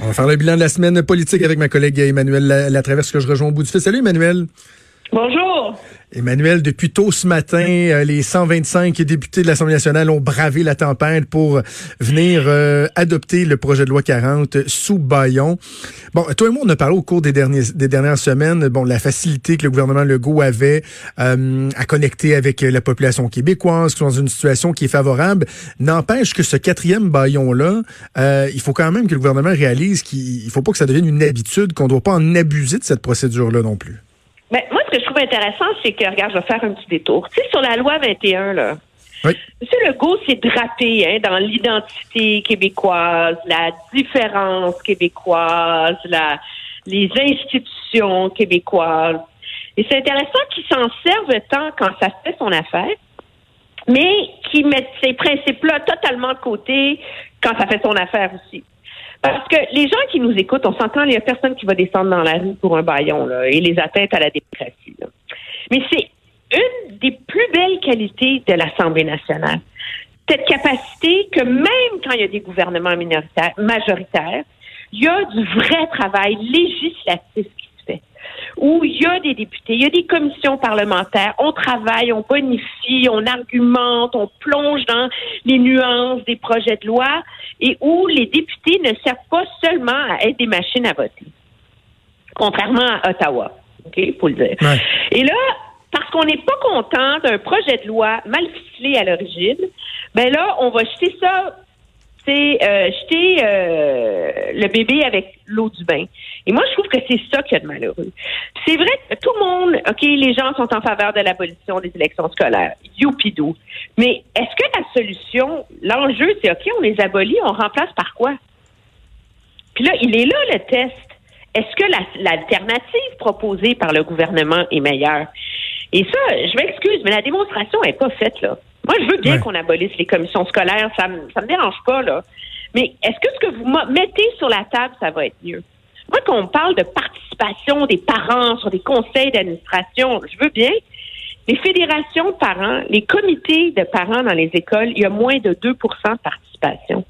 On va faire le bilan de la semaine politique avec ma collègue Emmanuel Latraverse que je rejoins au bout du fil. Salut Emmanuel. Bonjour. Emmanuel, depuis tôt ce matin, euh, les 125 députés de l'Assemblée nationale ont bravé la tempête pour venir euh, adopter le projet de loi 40 sous Bayon. Bon, tout le monde a parlé au cours des, derniers, des dernières semaines, bon, la facilité que le gouvernement Legault avait euh, à connecter avec la population québécoise, qui sont dans une situation qui est favorable. N'empêche que ce quatrième Bayon-là, il faut quand même que le gouvernement réalise qu'il ne faut pas que ça devienne une habitude, qu'on ne doit pas en abuser de cette procédure-là non plus. Mais moi, ce que je trouve intéressant, c'est que, regarde, je vais faire un petit détour. Tu sais, sur la loi 21, là, oui. M. Legault s'est drapé hein, dans l'identité québécoise, la différence québécoise, la, les institutions québécoises. Et c'est intéressant qu'il s'en serve tant quand ça fait son affaire, mais qu'il mette ces principes-là totalement de côté quand ça fait son affaire aussi. Parce que les gens qui nous écoutent, on s'entend, il n'y a personne qui va descendre dans la rue pour un baillon et les atteintes à la démocratie. Mais c'est une des plus belles qualités de l'Assemblée nationale. Cette capacité que même quand il y a des gouvernements minoritaires, majoritaires, il y a du vrai travail législatif où il y a des députés, il y a des commissions parlementaires, on travaille, on bonifie, on argumente, on plonge dans les nuances des projets de loi et où les députés ne servent pas seulement à être des machines à voter, contrairement à Ottawa, OK, faut le dire. Et là, parce qu'on n'est pas content d'un projet de loi mal ficelé à l'origine, ben là, on va jeter ça c'est euh, jeter euh, le bébé avec l'eau du bain. Et moi, je trouve que c'est ça qui a de malheureux. C'est vrai que tout le monde, OK, les gens sont en faveur de l'abolition des élections scolaires. Youpidou. Mais est-ce que la solution, l'enjeu, c'est OK, on les abolit, on remplace par quoi? Puis là, il est là le test. Est-ce que l'alternative proposée par le gouvernement est meilleure? Et ça, je m'excuse, mais la démonstration n'est pas faite, là. Moi, je veux bien qu'on abolisse les commissions scolaires, ça me, ça me dérange pas, là. Mais est-ce que ce que vous mettez sur la table, ça va être mieux? Moi, quand on parle de participation des parents sur des conseils d'administration, je veux bien. Les fédérations de parents, les comités de parents dans les écoles, il y a moins de 2% de participation.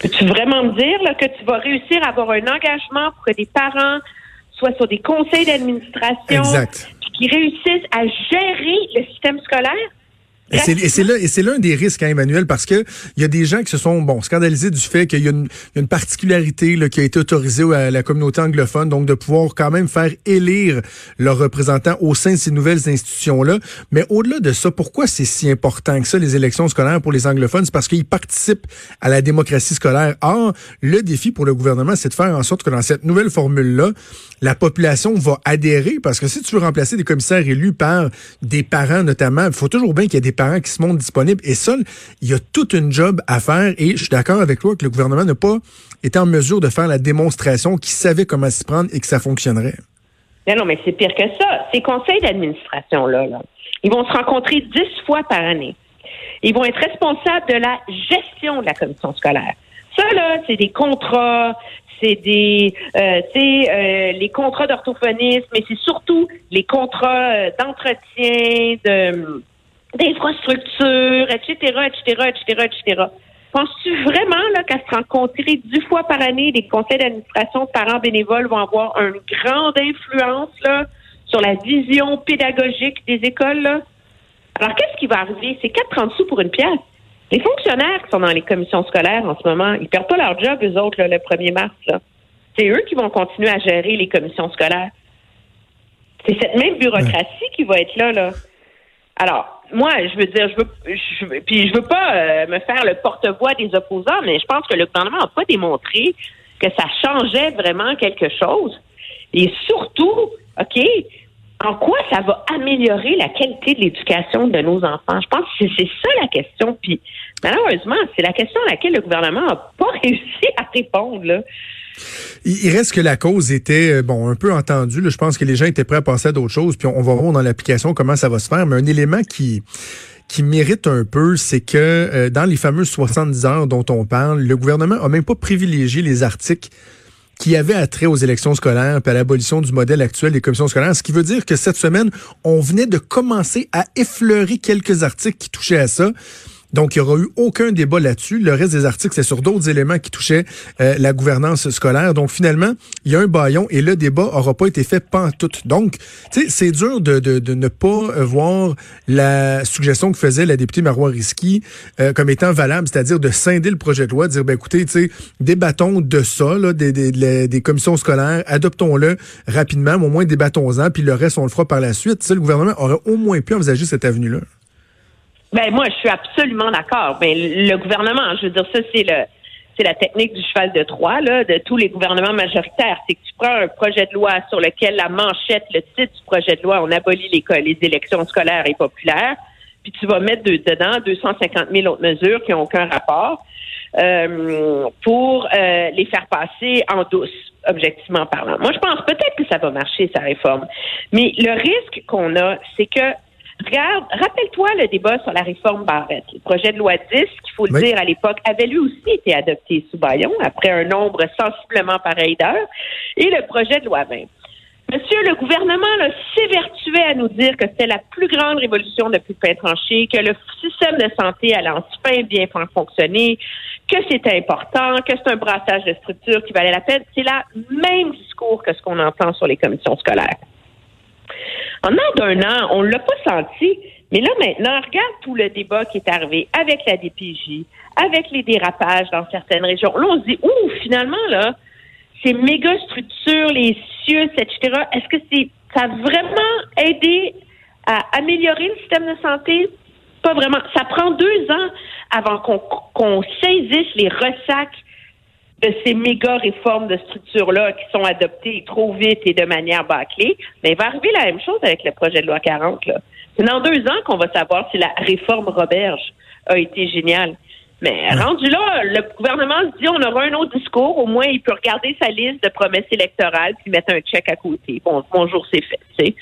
Peux-tu vraiment me dire là, que tu vas réussir à avoir un engagement pour que des parents soient sur des conseils d'administration, qui réussissent à gérer le système scolaire? Et c'est là, et c'est l'un des risques, hein, Emmanuel, parce que il y a des gens qui se sont bon scandalisés du fait qu'il y, a une particularité là, qui a été autorisée à la communauté anglophone, donc de pouvoir quand même faire élire leurs représentants au sein de ces nouvelles institutions-là. Mais au-delà de ça, pourquoi c'est si important que ça, les élections scolaires pour les anglophones? C'est parce qu'ils participent à la démocratie scolaire. Or, le défi pour le gouvernement, c'est de faire en sorte que dans cette nouvelle formule-là, la population va adhérer, parce que si tu veux remplacer des commissaires élus par des parents notamment, il faut toujours bien qu'il y ait des parents qui se montrent disponibles. Et ça, il y a toute une job à faire. Et je suis d'accord avec toi que le gouvernement n'a pas été en mesure de faire la démonstration qu'il savait comment s'y prendre et que ça fonctionnerait. Non, mais c'est pire que ça. Ces conseils d'administration-là, ils vont se rencontrer dix fois par année. Ils vont être responsables de la gestion de la commission scolaire. Ça, là, c'est des contrats, c'est des, euh, euh, les contrats d'orthophonisme, mais c'est surtout les contrats euh, d'entretien, de d'infrastructures, etc., etc., etc., etc. Penses-tu vraiment là qu'à se rencontrer dix fois par année, les conseils d'administration de parents bénévoles vont avoir une grande influence là sur la vision pédagogique des écoles là? Alors qu'est-ce qui va arriver? C'est 4,30 sous pour une pièce. Les fonctionnaires qui sont dans les commissions scolaires en ce moment, ils perdent pas leur job, eux autres, le 1er mars. C'est eux qui vont continuer à gérer les commissions scolaires. C'est cette même bureaucratie qui va être là, là. Alors, moi, je veux dire, je veux, je, puis je veux pas euh, me faire le porte-voix des opposants, mais je pense que le gouvernement n'a pas démontré que ça changeait vraiment quelque chose. Et surtout, OK, en quoi ça va améliorer la qualité de l'éducation de nos enfants? Je pense que c'est ça la question. Puis malheureusement, c'est la question à laquelle le gouvernement n'a pas réussi à répondre. Là. Il reste que la cause était euh, bon un peu entendue. Je pense que les gens étaient prêts à passer à d'autres choses. Puis on dans l'application comment ça va se faire. Mais un élément qui qui mérite un peu, c'est que euh, dans les fameuses 70 heures dont on parle, le gouvernement a même pas privilégié les articles qui avaient attrait aux élections scolaires et à l'abolition du modèle actuel des commissions scolaires. Ce qui veut dire que cette semaine, on venait de commencer à effleurer quelques articles qui touchaient à ça. Donc, il n'y aura eu aucun débat là-dessus. Le reste des articles, c'est sur d'autres éléments qui touchaient euh, la gouvernance scolaire. Donc, finalement, il y a un baillon et le débat n'aura pas été fait pantoute. Donc, c'est dur de, ne pas voir la suggestion que faisait la députée Marois Risky euh, comme étant valable, c'est-à-dire de scinder le projet de loi, de dire, ben écoutez, débattons de ça, des, commissions scolaires, adoptons-le rapidement, au moins débattons-en, puis le reste, on le fera par la suite. Le gouvernement aurait au moins pu envisager cette avenue-là. Ben moi, je suis absolument d'accord. Ben le gouvernement, je veux dire, ça c'est le c'est la technique du cheval de Troie là, de tous les gouvernements majoritaires. C'est que tu prends un projet de loi sur lequel la manchette, le titre du projet de loi, on abolit les, les élections scolaires et populaires, puis tu vas mettre dedans 250 000 autres mesures qui n'ont aucun rapport euh, pour euh, les faire passer en douce, objectivement parlant. Moi, je pense peut-être que ça va marcher, sa réforme. Mais le risque qu'on a, c'est que Regarde, rappelle-toi le débat sur la réforme Barrette. Le projet de loi 10, qu'il faut le dire à l'époque, avait lui aussi été adopté sous Bayon après un nombre sensiblement pareil d'heures, et le projet de loi 20. Monsieur, le gouvernement s'évertuait à nous dire que c'était la plus grande révolution depuis le pain tranché, que le système de santé allait enfin bien fonctionner, que c'était important, que c'est un brassage de structure qui valait la peine. C'est le même discours que ce qu'on entend sur les commissions scolaires. En an d'un an, on ne l'a pas senti. Mais là, maintenant, regarde tout le débat qui est arrivé avec la DPJ, avec les dérapages dans certaines régions. Là, on se dit, ouh, finalement, là, ces méga structures, les cieux, etc., est-ce que ça a vraiment aidé à améliorer le système de santé? Pas vraiment. Ça prend deux ans avant qu'on saisisse les ressacs de ces méga réformes de structure-là qui sont adoptées trop vite et de manière bâclée, mais il va arriver la même chose avec le projet de loi 40. C'est dans deux ans qu'on va savoir si la réforme Roberge a été géniale. Mais rendu là, le gouvernement se dit on aura un autre discours. Au moins, il peut regarder sa liste de promesses électorales puis mettre un chèque à côté. Bon, bonjour, c'est fait.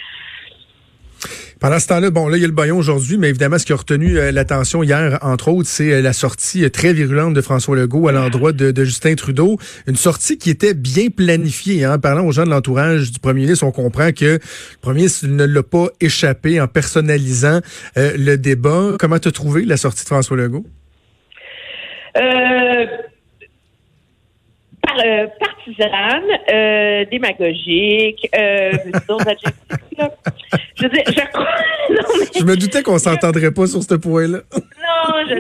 Pendant ce temps-là, bon, là, il y a le baillon aujourd'hui, mais évidemment, ce qui a retenu euh, l'attention hier, entre autres, c'est euh, la sortie euh, très virulente de François Legault à l'endroit de, Justin Trudeau. Une sortie qui était bien planifiée. Hein. Parlant aux gens de l'entourage du premier ministre, on comprend que le premier ministre ne l'a pas échappé en personnalisant le débat. Comment tu as trouvé la sortie de François Legault? Euh partisane, euh, démagogique, euh, Je, dis, je, crois, je me doutais qu'on s'entendrait pas sur ce point-là. non, je,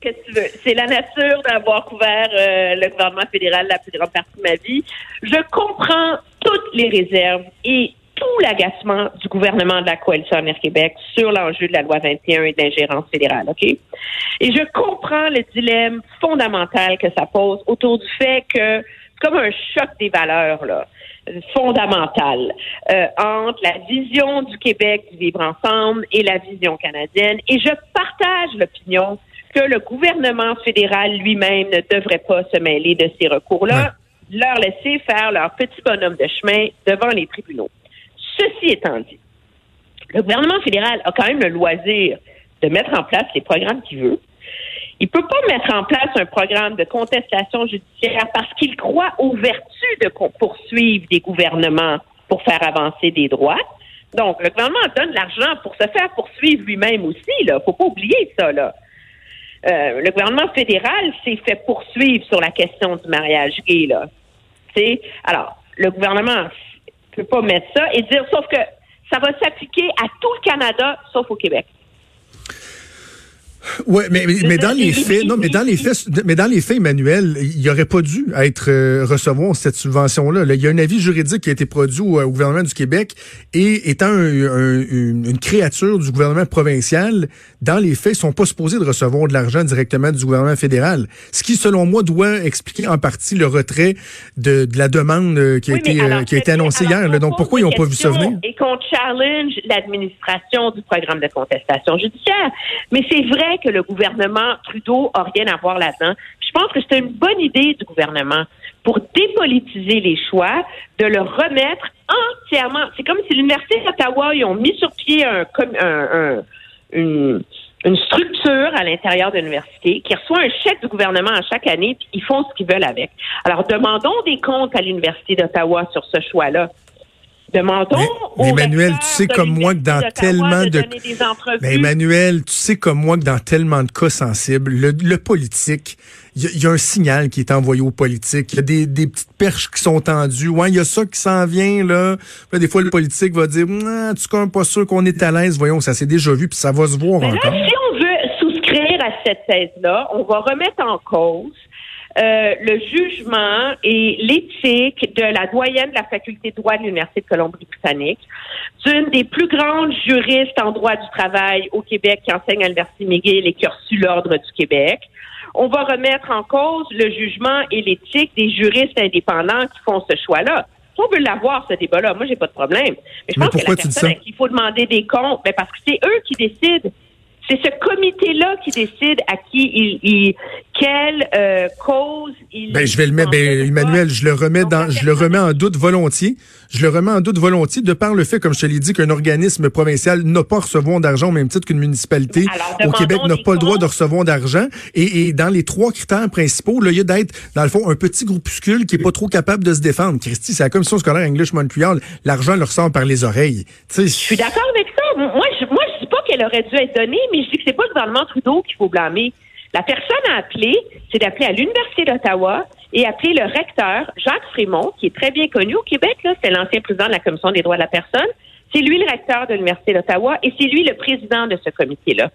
qu'est-ce que tu veux? C'est la nature d'avoir couvert euh, le gouvernement fédéral la plus grande partie de ma vie. Je comprends toutes les réserves et tout l'agacement du gouvernement de la coalition Avenir Québec sur l'enjeu de la loi 21 et d'ingérence fédérale, OK? Et je comprends le dilemme fondamental que ça pose autour du fait que comme un choc des valeurs là, fondamentales euh, entre la vision du Québec du vivre ensemble et la vision canadienne. Et je partage l'opinion que le gouvernement fédéral lui-même ne devrait pas se mêler de ces recours-là, leur laisser faire leur petit bonhomme de chemin devant les tribunaux. Ceci étant dit, le gouvernement fédéral a quand même le loisir de mettre en place les programmes qu'il veut. Il peut pas mettre en place un programme de contestation judiciaire parce qu'il croit aux vertus de poursuivre des gouvernements pour faire avancer des droits. Donc, le gouvernement donne l'argent pour se faire poursuivre lui-même aussi. Là, faut pas oublier ça. Là. Euh, le gouvernement fédéral s'est fait poursuivre sur la question du mariage gay. Là. alors, le gouvernement peut pas mettre ça et dire, sauf que ça va s'appliquer à tout le Canada, sauf au Québec. Ouais, mais, mais, dans les faits, non, mais dans les faits, mais dans les faits, Emmanuel, il aurait pas dû être euh, recevoir cette subvention-là. Il y a un avis juridique qui a été produit au, gouvernement du Québec et étant une créature du gouvernement provincial, dans les faits, ils sont pas supposés de recevoir de l'argent directement du gouvernement fédéral. Ce qui, selon moi, doit expliquer en partie le retrait de, de la demande euh, qui a été euh, qui a été annoncée hier. Donc pourquoi ils n'ont pas vu ça venir? Et qu'on challenge l'administration du programme de contestation judiciaire. Mais c'est vrai que le gouvernement Trudeau a rien à voir là-dedans. Je pense que c'est une bonne idée du gouvernement pour dépolitiser les choix, de le remettre entièrement. C'est comme si l'Université d'Ottawa, ils ont mis sur pied un, une, une structure à l'intérieur de l'université qui reçoit un chèque du gouvernement à chaque année, puis ils font ce qu'ils veulent avec. Alors, demandons des comptes à l'Université d'Ottawa sur ce choix-là. Mais, Emmanuel, tu sais comme moi que dans tellement de, mais Emmanuel, tu sais comme moi que dans tellement de cas sensibles, le, politique, il y, a un signal qui est envoyé aux politiques. Il y a des, des, petites perches qui sont tendues. Ouais, il y a ça qui s'en vient là. des fois, le politique va dire, ah, tu es pas sûr qu'on est à l'aise. Voyons, ça s'est déjà vu puis ça va se voir encore. si on veut souscrire à cette thèse-là, on va remettre en cause euh, le jugement et l'éthique de la doyenne de la faculté de droit de l'Université de Colombie-Britannique, d'une des plus grandes juristes en droit du travail au Québec qui enseigne à l'Université McGill et qui a reçu l'Ordre du Québec. On va remettre en cause le jugement et l'éthique des juristes indépendants qui font ce choix-là. On veut l'avoir, ce débat-là, moi, j'ai pas de problème. Mais je pense que la personne à qui il faut demander des comptes, mais parce que c'est eux qui décident c'est ce comité-là qui décide à qui il, quelle euh, cause il. Ben je vais le mettre, ben, Emmanuel, je le remets dans, je le remets en doute volontiers. Je le remets en doute volontiers de par le fait, comme je te l'ai dit, qu'un organisme provincial n'a pas recevoir d'argent au même titre qu'une municipalité au Québec n'a pas le droit de recevoir d'argent. Et, dans les trois critères principaux, là, il y a d'être dans le fond un petit groupuscule qui est pas trop capable de se défendre. Christy, c'est la commission scolaire English Montreal, l'argent leur sort par les oreilles. Je suis d'accord avec ça. Moi, je, moi, qu'elle aurait dû être donnée, mais je dis que c'est pas le gouvernement Trudeau qu'il faut blâmer. La personne à appeler, c'est d'appeler à l'Université d'Ottawa et appeler le recteur, Jacques Frémont, qui est très bien connu au Québec, là, c'est l'ancien président de la Commission des droits de la personne. C'est lui le recteur de l'Université d'Ottawa et c'est lui le président de ce comité-là.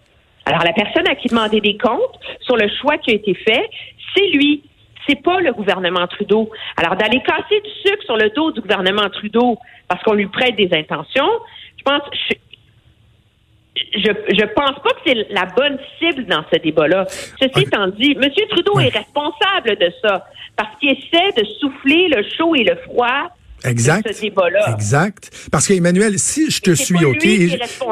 Alors, la personne à qui demander des comptes sur le choix qui a été fait, c'est lui. C'est pas le gouvernement Trudeau. Alors, d'aller casser du sucre sur le dos du gouvernement Trudeau parce qu'on lui prête des intentions, je pense, je pense pas que c'est la bonne cible dans ce débat-là. Ceci étant dit, M. Trudeau est responsable de ça parce qu'il essaie de souffler le chaud et le froid Exact. Exact. Parce qu'Emmanuel, si je te suis, OK,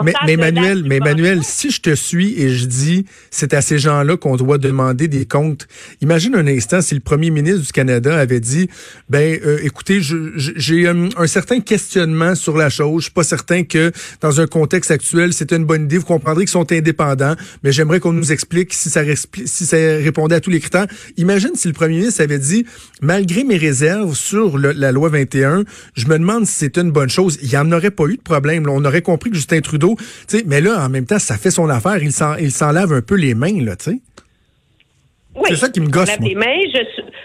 mais, Emmanuel, mais Emmanuel, si je te suis et je dis c'est à ces gens-là qu'on doit demander des comptes, imagine un instant si le premier ministre du Canada avait dit ben euh, écoutez, j'ai un, un, certain questionnement sur la chose, je suis pas certain que dans un contexte actuel, c'est une bonne idée, vous comprendrez qu'ils sont indépendants, mais j'aimerais qu'on nous explique si ça si ça répondait à tous les critères. Imagine si le premier ministre avait dit malgré mes réserves sur la loi 21 je me demande si c'est une bonne chose. Il n'y en aurait pas eu de problème. On aurait compris que Justin Trudeau, mais là, en même temps, ça fait son affaire. Il s'en lave un peu les mains, là, tu sais. Oui, c'est ça qui me gosse. Les mains,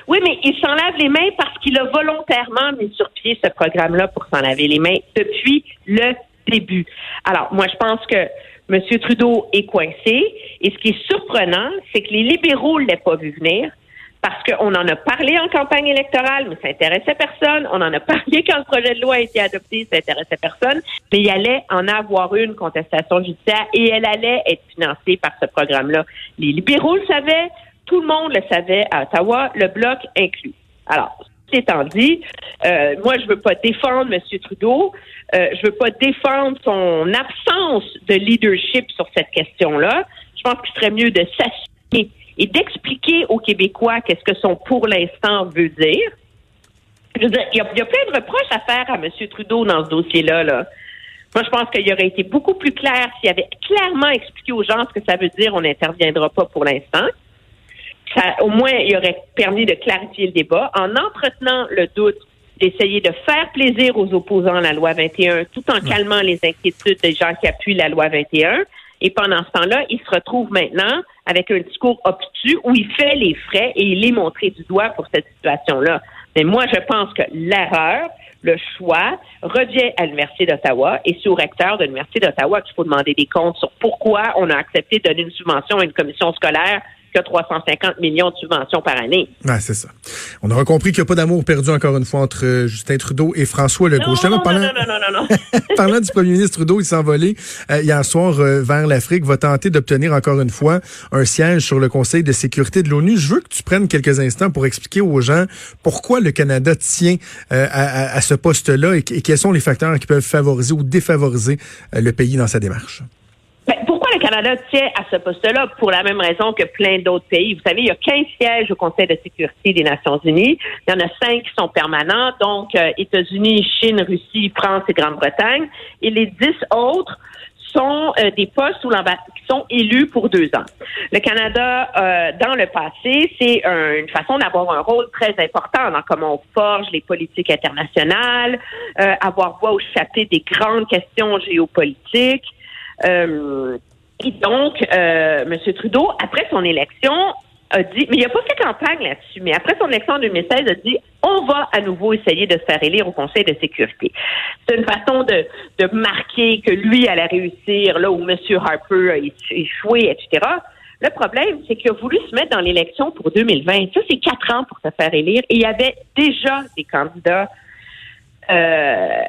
Oui, mais il s'en lave les mains parce qu'il a volontairement mis sur pied ce programme-là pour s'en laver les mains depuis le début. Alors, moi, je pense que M. Trudeau est coincé. Et ce qui est surprenant, c'est que les libéraux ne l'aient pas vu venir parce qu'on en a parlé en campagne électorale, mais ça intéressait personne. On en a parlé quand le projet de loi a été adopté, ça intéressait personne. Mais il allait en avoir une contestation judiciaire et elle allait être financée par ce programme-là. Les libéraux le savaient, tout le monde le savait à Ottawa, le bloc inclus. Alors, étant dit, euh, moi, je veux pas défendre M. Trudeau. Euh, je veux pas défendre son absence de leadership sur cette question-là. Je pense qu'il serait mieux de s'assumer et d'expliquer aux Québécois qu'est-ce que son pour l'instant veut dire. Je veux dire, il y, a, plein de reproches à faire à M. Trudeau dans ce dossier-là. Là. Moi, je pense qu'il aurait été beaucoup plus clair s'il avait clairement expliqué aux gens ce que ça veut dire on n'interviendra pas pour l'instant. Ça, au moins, il aurait permis de clarifier le débat en entretenant le doute d'essayer de faire plaisir aux opposants à la loi 21 tout en calmant les inquiétudes des gens qui appuient la loi 21. Et pendant ce temps-là, il se retrouve maintenant avec un discours obtus où il fait les frais et il est montré du doigt pour cette situation-là. Mais moi, je pense que l'erreur, le choix revient à l'Université d'Ottawa et c'est au recteur de l'Université d'Ottawa qu'il faut demander des comptes sur pourquoi on a accepté de donner une subvention à une commission scolaire que 350 millions de subventions par année. Ouais, c'est ça. On aura compris qu'il n'y a pas d'amour perdu encore une fois entre euh, Justin Trudeau et François Legault. Non, non, parlant... non, non, non, non, parlant du premier ministre Trudeau, il s'est envolé euh, hier soir euh, vers l'Afrique, va tenter d'obtenir encore une fois un siège sur le Conseil de sécurité de l'ONU. Je veux que tu prennes quelques instants pour expliquer aux gens pourquoi le Canada tient à, à, ce poste-là et, et, quels sont les facteurs qui peuvent favoriser ou défavoriser le pays dans sa démarche. Le Canada tient à ce poste-là? Pour la même raison que plein d'autres pays. Vous savez, il y a 15 sièges au Conseil de sécurité des Nations Unies. Il y en a 5 qui sont permanents, donc euh, États-Unis, Chine, Russie, France et Grande-Bretagne. Et les 10 autres sont euh, des postes où qui sont élus pour deux ans. Le Canada, euh, dans le passé, c'est une façon d'avoir un rôle très important dans comment on forge les politiques internationales, euh, avoir voix au chapitre des grandes questions géopolitiques. Et donc, M. Trudeau, après son élection, a dit, mais il n'a pas fait campagne là-dessus, mais après son élection en 2016, a dit, on va à nouveau essayer de se faire élire au Conseil de sécurité. C'est une façon de, de marquer que lui allait réussir là où M. Harper a échoué, etc. Le problème, c'est qu'il a voulu se mettre dans l'élection pour 2020. Ça, c'est quatre ans pour se faire élire. Et il y avait déjà des candidats euh,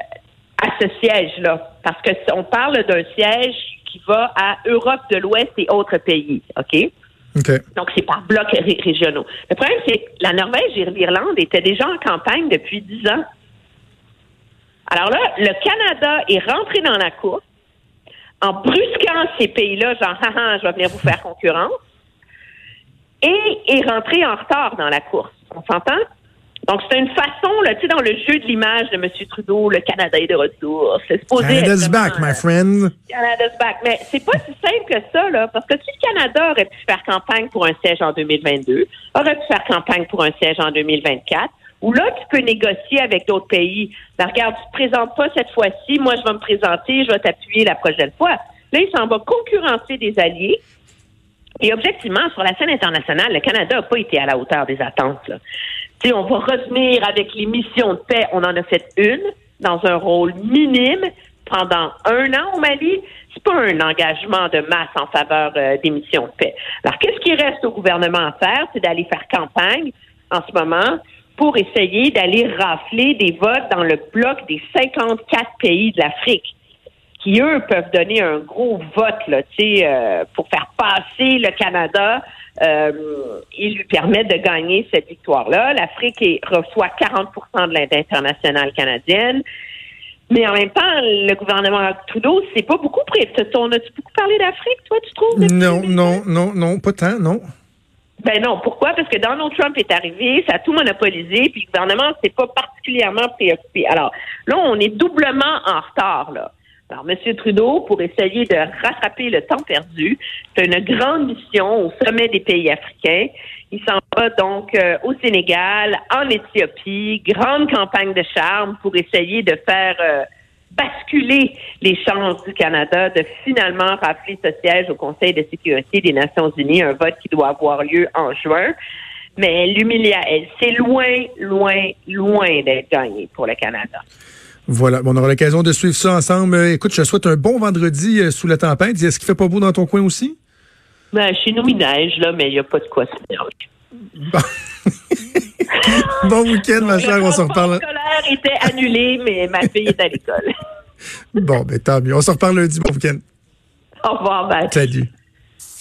à ce siège-là. Parce que on parle d'un siège qui va à Europe de l'Ouest et autres pays. OK? Donc, c'est par blocs régionaux. Le problème, c'est que la Norvège et l'Irlande étaient déjà en campagne depuis dix ans. Alors là, le Canada est rentré dans la course en brusquant ces pays-là, genre, ah, ah, je vais venir vous faire concurrence, et est rentré en retard dans la course. On s'entend? Donc, c'est une façon, là, tu sais, dans le jeu de l'image de M. Trudeau, le Canada est de retour. C'est supposé Canada's back, my friend. Canada's back. Mais c'est pas si simple que ça, là, parce que si le Canada aurait pu faire campagne pour un siège en 2022, aurait pu faire campagne pour un siège en 2024, ou là, tu peux négocier avec d'autres pays. Ben, regarde, tu te présentes pas cette fois-ci, moi, je vais me présenter, je vais t'appuyer la prochaine fois. Là, il s'en va concurrencer des alliés. Et objectivement, sur la scène internationale, le Canada n'a pas été à la hauteur des attentes. Là on va revenir avec les missions de paix. On en a fait une dans un rôle minime pendant un an au Mali. C'est pas un engagement de masse en faveur euh, des missions de paix. Alors, qu'est-ce qui reste au gouvernement à faire? C'est d'aller faire campagne en ce moment pour essayer d'aller rafler des votes dans le bloc des 54 pays de l'Afrique qui, eux, peuvent donner un gros vote là, euh, pour faire passer le Canada euh, et lui permettre de gagner cette victoire-là. L'Afrique reçoit 40% de l'aide internationale canadienne. Mais en même temps, le gouvernement Trudeau, c'est pas beaucoup près. On a-tu beaucoup parlé d'Afrique, toi, tu trouves? Non, non, non, non, pas tant, non. Ben non, pourquoi? Parce que Donald Trump est arrivé, ça a tout monopolisé, puis le gouvernement s'est pas particulièrement préoccupé. Alors là, on est doublement en retard, là. Alors, M. Trudeau, pour essayer de rattraper le temps perdu, c'est une grande mission au sommet des pays africains. Il s'en va donc euh, au Sénégal, en Éthiopie, grande campagne de charme pour essayer de faire euh, basculer les chances du Canada de finalement rafler ce siège au Conseil de sécurité des Nations Unies, un vote qui doit avoir lieu en juin. Mais l'humiliation, c'est loin, loin, loin d'être gagné pour le Canada. Voilà, on aura l'occasion de suivre ça ensemble. Euh, écoute, je te souhaite un bon vendredi euh, sous la tempête. Est-ce qu'il fait pas beau dans ton coin aussi? Ben, chez nous, il neige, là, mais il n'y a pas de quoi se Bon, bon week-end, ma chère. On se reparle. Le scolaire était annulé, mais ma fille est à l'école. bon, ben tant mieux. On se reparle lundi. Bon week-end. Au revoir, ben. Salut.